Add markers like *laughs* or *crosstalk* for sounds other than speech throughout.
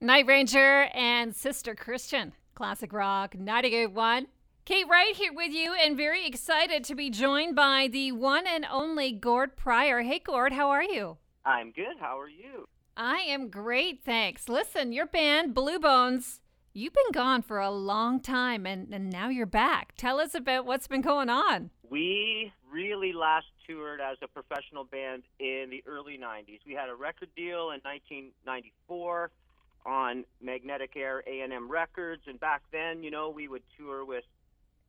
Night Ranger and Sister Christian. Classic Rock 98.1. Kate Wright here with you and very excited to be joined by the one and only Gord Pryor. Hey, Gord, how are you? I'm good. How are you? I am great, thanks. Listen, your band, Blu Bones, you've been gone for a long time and, and now you're back. Tell us about what's been going on. We really last toured as a professional band in the early 90s. We had a record deal in 1994 on Magnetic Air A&M Records, and back then, you know, we would tour with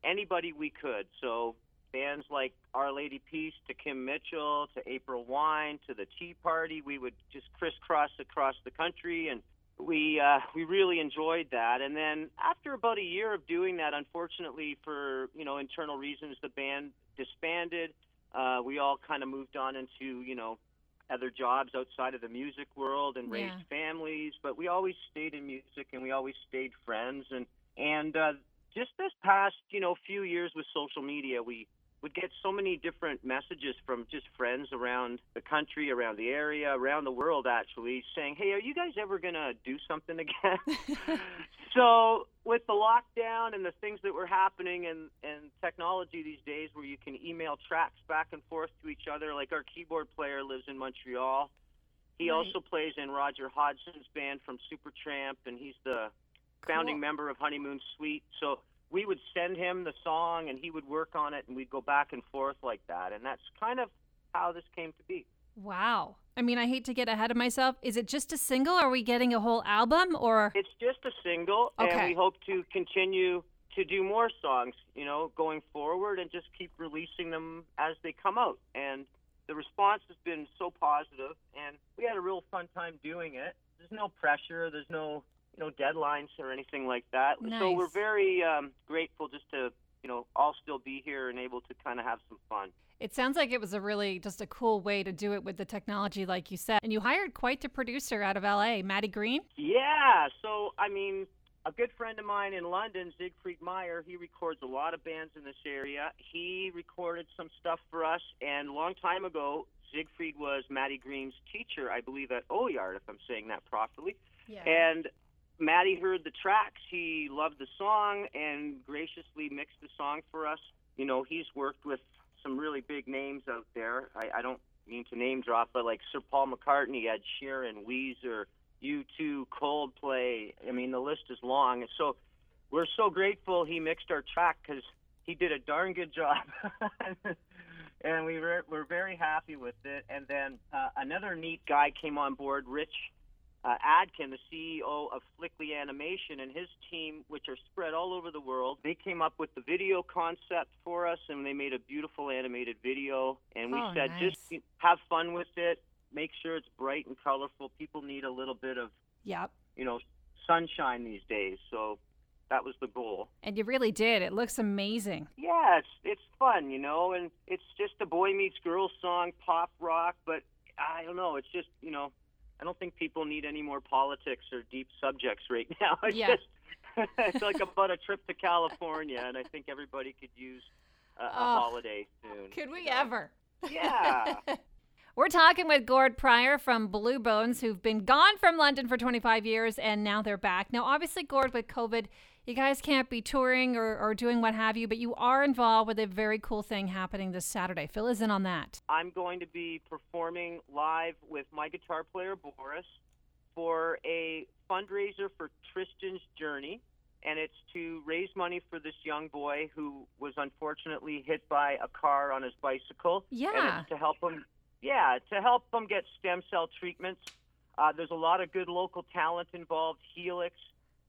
anybody we could. So bands like Our Lady Peace to Kim Mitchell to April Wine to the Tea Party, we would just crisscross across the country, and we uh, we really enjoyed that. And then after about a year of doing that, unfortunately for you know internal reasons, the band disbanded. Uh, we all kind of moved on into you know other jobs outside of the music world and raised Yeah. families, but we always stayed in music and we always stayed friends. And and uh, just this past you know few years with social media, we would get so many different messages from just friends around the country, around the area, around the world actually, saying, "Hey, are you guys ever gonna do something *laughs* again?" *laughs* so with the lockdown and the things that were happening and and technology these days where you can email tracks back and forth to each other like our keyboard player lives in Montreal he Right. also plays in Roger Hodgson's band from Supertramp and he's the founding Cool. member of Honeymoon Suite so we would send him the song and he would work on it and we'd go back and forth like that and that's kind of how this came to be Wow. I mean, I hate to get ahead of myself. Is it just a single? Are we getting a whole album or? It's just a single, Okay. and we hope to continue to do more songs, you know, going forward, and just keep releasing them as they come out. And the response has been so positive, and we had a real fun time doing it. There's no pressure. There's no, you know, deadlines or anything like that. So we're very um, grateful just to, you know, all still be here and able to kind of have some fun. It sounds like it was a really just a cool way to do it with the technology, like you said. And you hired quite the producer out of LA, Matty Green. Yeah, so I mean, a good friend of mine in London, Siegfried Meyer, he records a lot of bands in this area. He recorded some stuff for us, and a long time ago, Siegfried was Matty Green's teacher, I believe, at OIART, if I'm saying that properly. Yeah. And Matty heard the tracks. He loved the song and graciously mixed the song for us. You know, he's worked with some really big names out there. I, I don't mean to name drop, but like Sir Paul McCartney, Ed Sheeran, Weezer, U2, Coldplay. I mean, the list is long. And so we're so grateful he mixed our track because he did a darn good job. *laughs* and we were, we're very happy with it. And then uh, another neat guy came on board, Rich uh, Adkin, the CEO of Flickly Animation, and his team, which are spread all over the world, they came up with the video concept for us, and they made a beautiful animated video. And we Oh, said, nice. just have fun with it, make sure it's bright and colorful. People need a little bit of, Yep. you know, sunshine these days. So that was the goal. And you really did. It looks amazing. Yeah, it's it's fun, you know, and it's just a boy meets girl song, pop rock, but I don't know, it's just, you know, I don't think people need any more politics or deep subjects *laughs* right now. It's Yeah. just *laughs* it's like about a trip to California and I think everybody could use a, a Oh, holiday soon. Could we you know? ever? Yeah. *laughs* We're talking with Gord Pryor from Blu Bones, who've been gone from London for 25 years and now they're back. Now, obviously, Gord, with COVID, you guys can't be touring or, or doing what have you, but you are involved with a very cool thing happening this Saturday. Fill us in on that. I'm going to be performing live with my guitar player Boris for a fundraiser for Tristan's Journey, and it's to raise money for this young boy who was unfortunately hit by a car on his bicycle. Yeah. To help him, yeah, to help them get stem cell treatments. Uh, there's a lot of good local talent involved. Helix,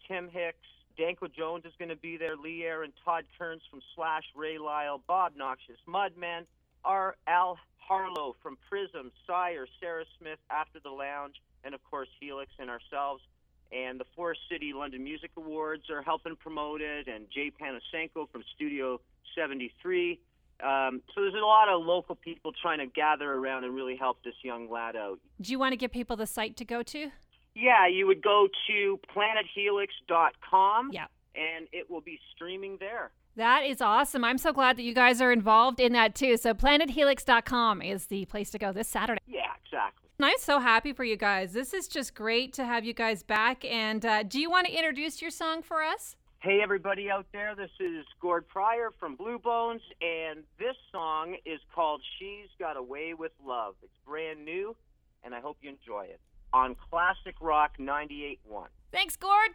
Tim Hicks, Danko Jones is going to be there. Lee and Todd Kerns from Slash, Ray Lyell, Bob Noxious, Mudman, R. Al Harlow from Prism, Sire, Sarah Smith, After the Lounge, and of course Helix and ourselves. And the Forest City London Music Awards are helping promote it, and Jay Panasenko from Studio 73. Um, so there's a lot of local people trying to gather around and really help this young lad out. Do you want to give people the site to go to? Yeah, you would go to planethelix.com Yeah. and it will be streaming there. That is awesome. I'm so glad that you guys are involved in that too. So planethelix.com is the place to go this Saturday. Yeah, exactly. I'm so happy for you guys. This is just great to have you guys back. And uh, do you want to introduce your song for us? Hey, everybody out there. This is Gord Pryor from Blu Bones, and this song is called She's Got a Way with Love. It's brand new, and I hope you enjoy it on Classic Rock 98.1. Thanks, Gord.